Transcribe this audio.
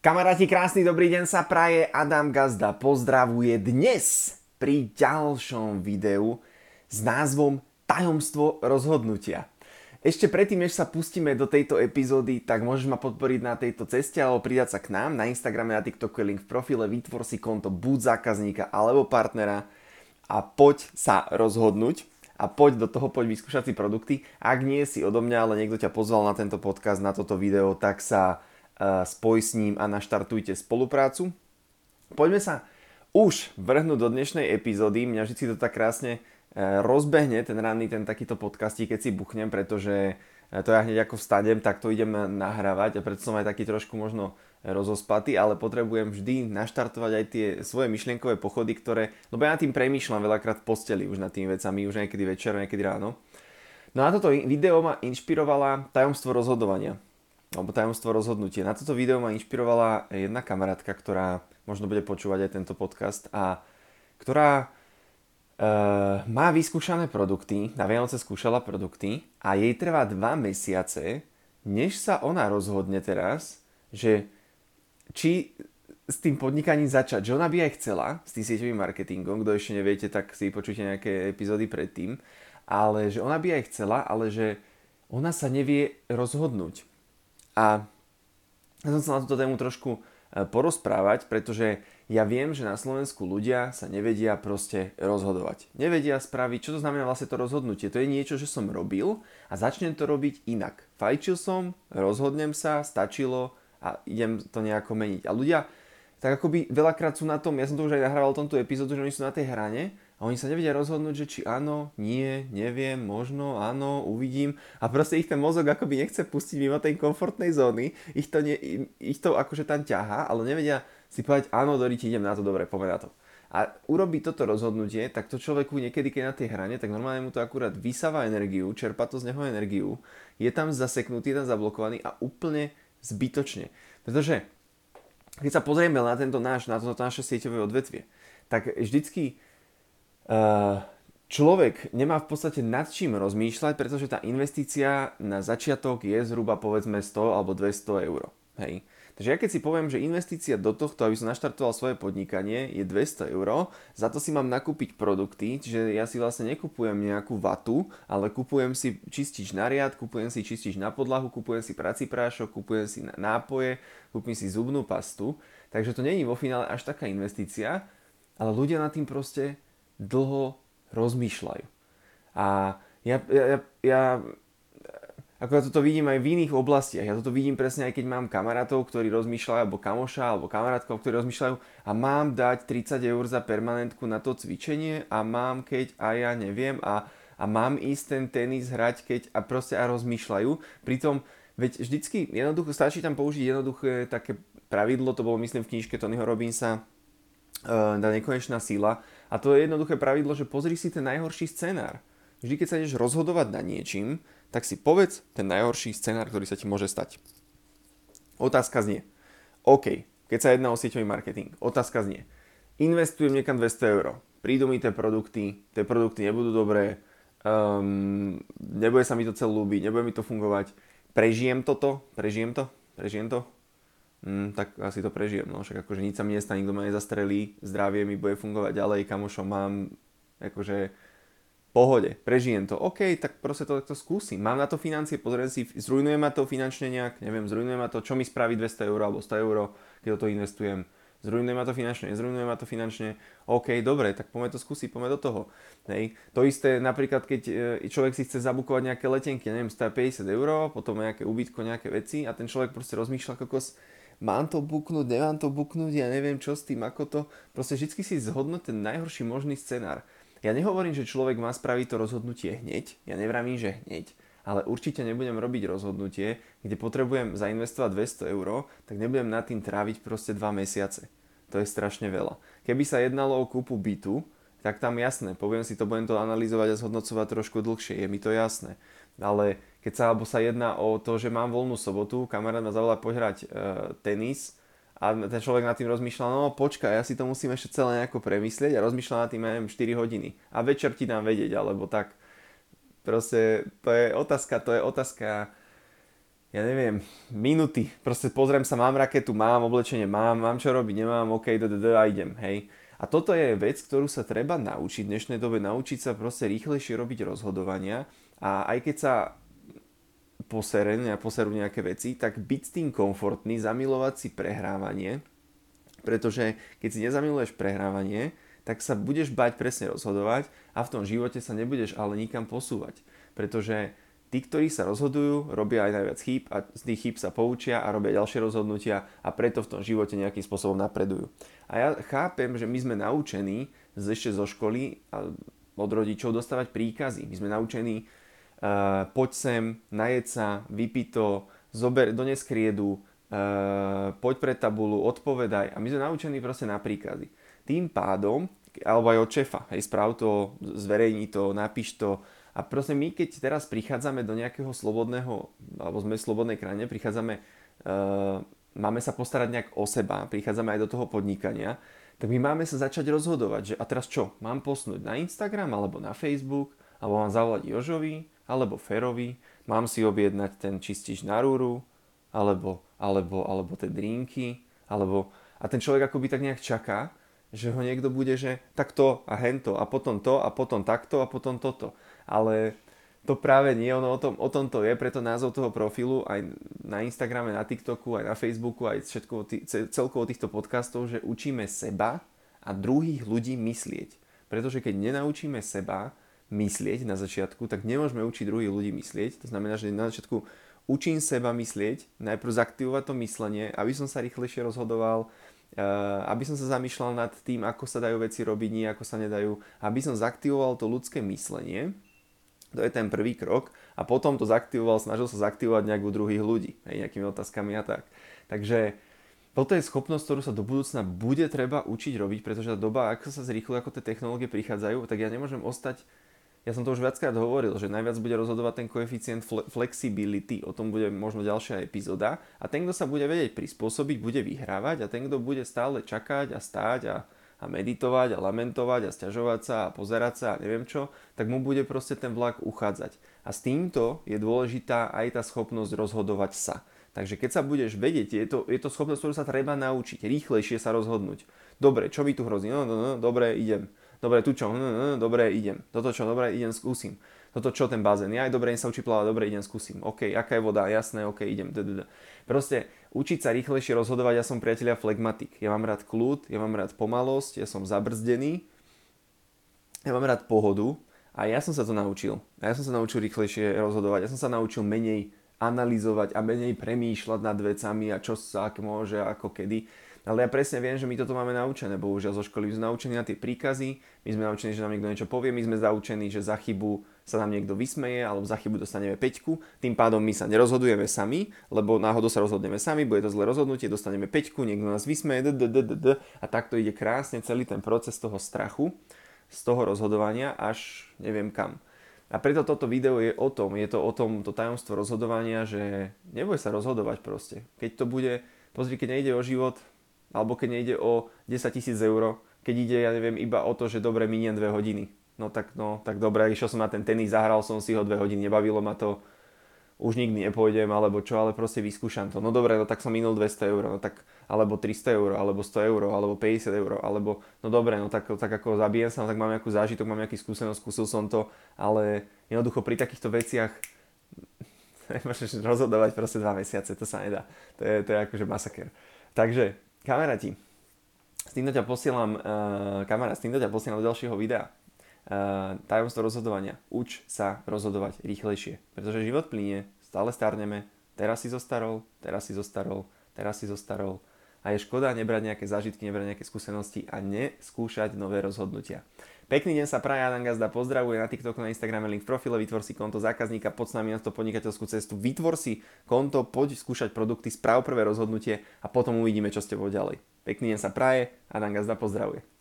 Kamaráti, krásny dobrý deň sa praje. Adam Gazda pozdravuje dnes pri ďalšom videu s názvom Tajomstvo rozhodnutia. Ešte predtým, než sa pustíme do tejto epizódy, tak môžeš ma podporiť na tejto ceste alebo pridať sa k nám. Na Instagrame a TikToku je link v profile, vytvor si konto buď zákazníka alebo partnera a poď sa rozhodnúť a poď do toho, poď vyskúšať si produkty. Ak nie si odo mňa, ale niekto ťa pozval na tento podcast, na toto video, tak sa spoj s ním a naštartujte spoluprácu. Poďme sa už vrhnúť do dnešnej epizódy. Mňa vždy to tak krásne e, rozbehne ten ranný, ten takýto podcastí, keď si buchnem, pretože e, to ja hneď ako vstanem, tak to idem nahrávať a preto som aj taký trošku možno rozospatý, ale potrebujem vždy naštartovať aj tie svoje myšlienkové pochody, ktoré, lebo ja tým premýšľam veľakrát v posteli už nad tými vecami, už niekedy večer, niekedy ráno. No a toto video ma inšpirovala tajomstvo rozhodovania alebo tajomstvo rozhodnutie. Na toto video ma inšpirovala jedna kamarátka, ktorá možno bude počúvať aj tento podcast a ktorá e, má vyskúšané produkty, na Vianoce skúšala produkty a jej trvá dva mesiace, než sa ona rozhodne teraz, že či s tým podnikaním začať, že ona by aj chcela s tým sieťovým marketingom, kto ešte neviete, tak si počujte nejaké epizódy predtým, ale že ona by aj chcela, ale že ona sa nevie rozhodnúť. A ja som sa na túto tému trošku e, porozprávať, pretože ja viem, že na Slovensku ľudia sa nevedia proste rozhodovať. Nevedia spraviť, čo to znamená vlastne to rozhodnutie. To je niečo, že som robil a začnem to robiť inak. Fajčil som, rozhodnem sa, stačilo a idem to nejako meniť. A ľudia tak akoby veľakrát sú na tom, ja som to už aj nahrával tomto epizódu, že oni sú na tej hrane a oni sa nevedia rozhodnúť, že či áno, nie, neviem, možno, áno, uvidím. A proste ich ten mozog akoby nechce pustiť mimo tej komfortnej zóny. Ich to, ne, ich to akože tam ťaha, ale nevedia si povedať, áno, Dori, idem na to, dobre, poďme na to. A urobí toto rozhodnutie, tak to človeku niekedy, keď na tej hrane, tak normálne mu to akurát vysáva energiu, čerpa to z neho energiu, je tam zaseknutý, je tam zablokovaný a úplne zbytočne. Pretože keď sa pozrieme na tento náš, na toto naše sieťové odvetvie, tak vždycky človek nemá v podstate nad čím rozmýšľať, pretože tá investícia na začiatok je zhruba povedzme 100 alebo 200 eur. Hej. Takže ja keď si poviem, že investícia do tohto, aby som naštartoval svoje podnikanie, je 200 eur, za to si mám nakúpiť produkty, čiže ja si vlastne nekupujem nejakú vatu, ale kupujem si čistič na riad, kupujem si čistič na podlahu, kupujem si prací prášok, kupujem si nápoje, kupujem si zubnú pastu, takže to není vo finále až taká investícia, ale ľudia na tým proste dlho rozmýšľajú. A ja, ja, ja ako ja toto vidím aj v iných oblastiach. Ja toto vidím presne aj keď mám kamarátov, ktorí rozmýšľajú, alebo kamoša, alebo kamarátkov, ktorí rozmýšľajú a mám dať 30 eur za permanentku na to cvičenie a mám keď a ja neviem a, a mám ísť ten tenis hrať keď a proste a rozmýšľajú. Pritom veď vždycky jednoducho stačí tam použiť jednoduché také pravidlo, to bolo myslím v knižke Tonyho Robinsa, uh, nekonečná síla, a to je jednoduché pravidlo, že pozri si ten najhorší scenár. Vždy, keď sa ideš rozhodovať na niečím, tak si povedz ten najhorší scenár, ktorý sa ti môže stať. Otázka znie. OK, keď sa jedná o sieťový marketing. Otázka znie. Investujem niekam 200 eur. Prídu mi tie produkty, tie produkty nebudú dobré, um, nebude sa mi to celé ľúbiť, nebude mi to fungovať. Prežijem toto? Prežijem to? Prežijem to? Mm, tak asi to prežijem. No. Však akože nič sa mi nestane, nikto ma nezastrelí, zdravie mi bude fungovať ďalej, kamošom mám akože pohode, prežijem to. OK, tak proste to takto skúsim. Mám na to financie, pozriem si, zrujnuje ma to finančne nejak, neviem, zrujnuje ma to, čo mi spraví 200 eur alebo 100 eur, keď toho investujem. Zrujnuje ma to finančne, nezrujnuje ma to finančne. OK, dobre, tak poďme to skúsiť, poďme do toho. Hej. To isté napríklad, keď e, človek si chce zabukovať nejaké letenky, neviem, 150 eur, potom nejaké ubytko, nejaké veci a ten človek proste rozmýšľa, kokos, mám to buknúť, nemám to buknúť, ja neviem čo s tým, ako to. Proste vždy si zhodnúť ten najhorší možný scenár. Ja nehovorím, že človek má spraviť to rozhodnutie hneď, ja nevravím, že hneď, ale určite nebudem robiť rozhodnutie, kde potrebujem zainvestovať 200 eur, tak nebudem nad tým tráviť proste 2 mesiace. To je strašne veľa. Keby sa jednalo o kúpu bytu, tak tam jasné, poviem si to, budem to analyzovať a zhodnocovať trošku dlhšie, je mi to jasné. Ale keď sa, alebo sa jedná o to, že mám voľnú sobotu, kamarát ma zavolá pohrať e, tenis a ten človek nad tým rozmýšľa, no počkaj, ja si to musím ešte celé nejako premyslieť a rozmýšľa nad tým, neviem, 4 hodiny. A večer ti dám vedieť, alebo tak. Proste to je otázka, to je otázka ja neviem, minúty. Proste pozriem sa, mám raketu, mám oblečenie, mám, mám čo robiť, nemám, OK, d, d, d, a idem, hej. A toto je vec, ktorú sa treba naučiť v dnešnej dobe, naučiť sa proste rýchlejšie robiť rozhodovania. A aj keď sa poserú, poserú nejaké veci, tak byť s tým komfortný, zamilovať si prehrávanie, pretože keď si nezamiluješ prehrávanie, tak sa budeš bať presne rozhodovať a v tom živote sa nebudeš ale nikam posúvať. Pretože tí, ktorí sa rozhodujú, robia aj najviac chýb a z tých chýb sa poučia a robia ďalšie rozhodnutia a preto v tom živote nejakým spôsobom napredujú. A ja chápem, že my sme naučení ešte zo školy a od rodičov dostávať príkazy. My sme naučení uh, poď sem, najed sa, vypí to, zober, dones kriedu, uh, poď pred tabulu, odpovedaj. A my sme naučení proste na príkazy. Tým pádom, alebo aj od šefa, hej, správ to, zverejni to, napíš to, a proste my, keď teraz prichádzame do nejakého slobodného, alebo sme v slobodnej krajine, prichádzame, uh, máme sa postarať nejak o seba, prichádzame aj do toho podnikania, tak my máme sa začať rozhodovať, že a teraz čo, mám posnúť na Instagram, alebo na Facebook, alebo mám zavolať Jožovi, alebo Ferovi, mám si objednať ten čistič na rúru, alebo, alebo, alebo tie drinky, alebo... A ten človek akoby tak nejak čaká, že ho niekto bude, že takto a hento a potom to a potom takto a potom toto. Ale to práve nie, ono o tom, o tom to je, preto názov toho profilu aj na Instagrame, na TikToku, aj na Facebooku, aj všetko, celkovo týchto podcastov, že učíme seba a druhých ľudí myslieť. Pretože keď nenaučíme seba myslieť na začiatku, tak nemôžeme učiť druhých ľudí myslieť. To znamená, že na začiatku učím seba myslieť, najprv zaktivovať to myslenie, aby som sa rýchlejšie rozhodoval, aby som sa zamýšľal nad tým, ako sa dajú veci robiť, nie ako sa nedajú, aby som zaktivoval to ľudské myslenie, to je ten prvý krok a potom to zaktivoval, snažil sa zaktivovať nejak u druhých ľudí, hej, nejakými otázkami a tak. Takže toto je schopnosť, ktorú sa do budúcna bude treba učiť robiť, pretože tá doba, ako sa zrýchluje, ako tie technológie prichádzajú, tak ja nemôžem ostať ja som to už viackrát hovoril, že najviac bude rozhodovať ten koeficient flexibility, o tom bude možno ďalšia epizóda a ten, kto sa bude vedieť prispôsobiť, bude vyhrávať a ten, kto bude stále čakať a stáť a, a meditovať a lamentovať a stiažovať sa a pozerať sa a neviem čo, tak mu bude proste ten vlak uchádzať. A s týmto je dôležitá aj tá schopnosť rozhodovať sa. Takže keď sa budeš vedieť, je to, je to schopnosť, ktorú sa treba naučiť, rýchlejšie sa rozhodnúť. Dobre, čo mi tu hrozí? No, no, no, dobre, idem dobre, tu čo, hm, hm, dobre, idem. Toto čo, dobre, idem, skúsim. Toto čo, ten bazén, ja aj dobre, sa učí plávať, dobre, idem, skúsim. OK, aká je voda, jasné, OK, idem. Proste učiť sa rýchlejšie rozhodovať, ja som priateľia flegmatik. Ja mám rád kľud, ja mám rád pomalosť, ja som zabrzdený, ja mám rád pohodu a ja som sa to naučil. Ja som sa naučil rýchlejšie rozhodovať, ja som sa naučil menej analyzovať a menej premýšľať nad vecami a čo sa ak môže, ako kedy ale ja presne viem, že my toto máme naučené, bohužiaľ zo školy. Sme naučení na tie príkazy, my sme naučení, že nám niekto niečo povie, my sme naučení, že za chybu sa nám niekto vysmeje, alebo za chybu dostaneme peťku. Tým pádom my sa nerozhodujeme sami, lebo náhodou sa rozhodneme sami, bude to zlé rozhodnutie, dostaneme peťku, niekto nás vysmeje, a takto ide krásne celý ten proces toho strachu, z toho rozhodovania až neviem kam. A preto toto video je o tom, je to o tom, to tajomstvo rozhodovania, že neboj sa rozhodovať proste. Keď to bude, pozri, keď nejde o život, alebo keď nejde o 10 tisíc eur, keď ide, ja neviem, iba o to, že dobre miniem 2 hodiny. No tak, no, tak dobre, išiel som na ten tenis, zahral som si ho 2 hodiny, nebavilo ma to, už nikdy nepôjdem, alebo čo, ale proste vyskúšam to. No dobre, no tak som minul 200 eur, no tak, alebo 300 eur, alebo 100 eur, alebo 50 eur, alebo, no dobre, no tak, tak ako zabijem sa, no tak mám nejakú zážitok, mám nejaký skúsenosť, skúsil som to, ale jednoducho pri takýchto veciach nemôžeš rozhodovať proste dva mesiace, to sa nedá. To je, to je akože masaker. Takže kamaráti, s týmto ťa posielam, uh, kamarát, s týmto ťa posielam do ďalšieho videa. Uh, tajomstvo rozhodovania. Uč sa rozhodovať rýchlejšie, pretože život plinie, stále starneme, teraz si zostarol, teraz si zostarol, teraz si zostarol a je škoda nebrať nejaké zážitky, nebrať nejaké skúsenosti a neskúšať nové rozhodnutia. Pekný deň sa praje Adam Gazda, pozdravuje na TikToku, na Instagrame, link v profile, vytvor si konto zákazníka, poď s nami na to podnikateľskú cestu, vytvor si konto, poď skúšať produkty, správ prvé rozhodnutie a potom uvidíme, čo ste tebou ďalej. Pekný deň sa praje, Adam Gazda pozdravuje.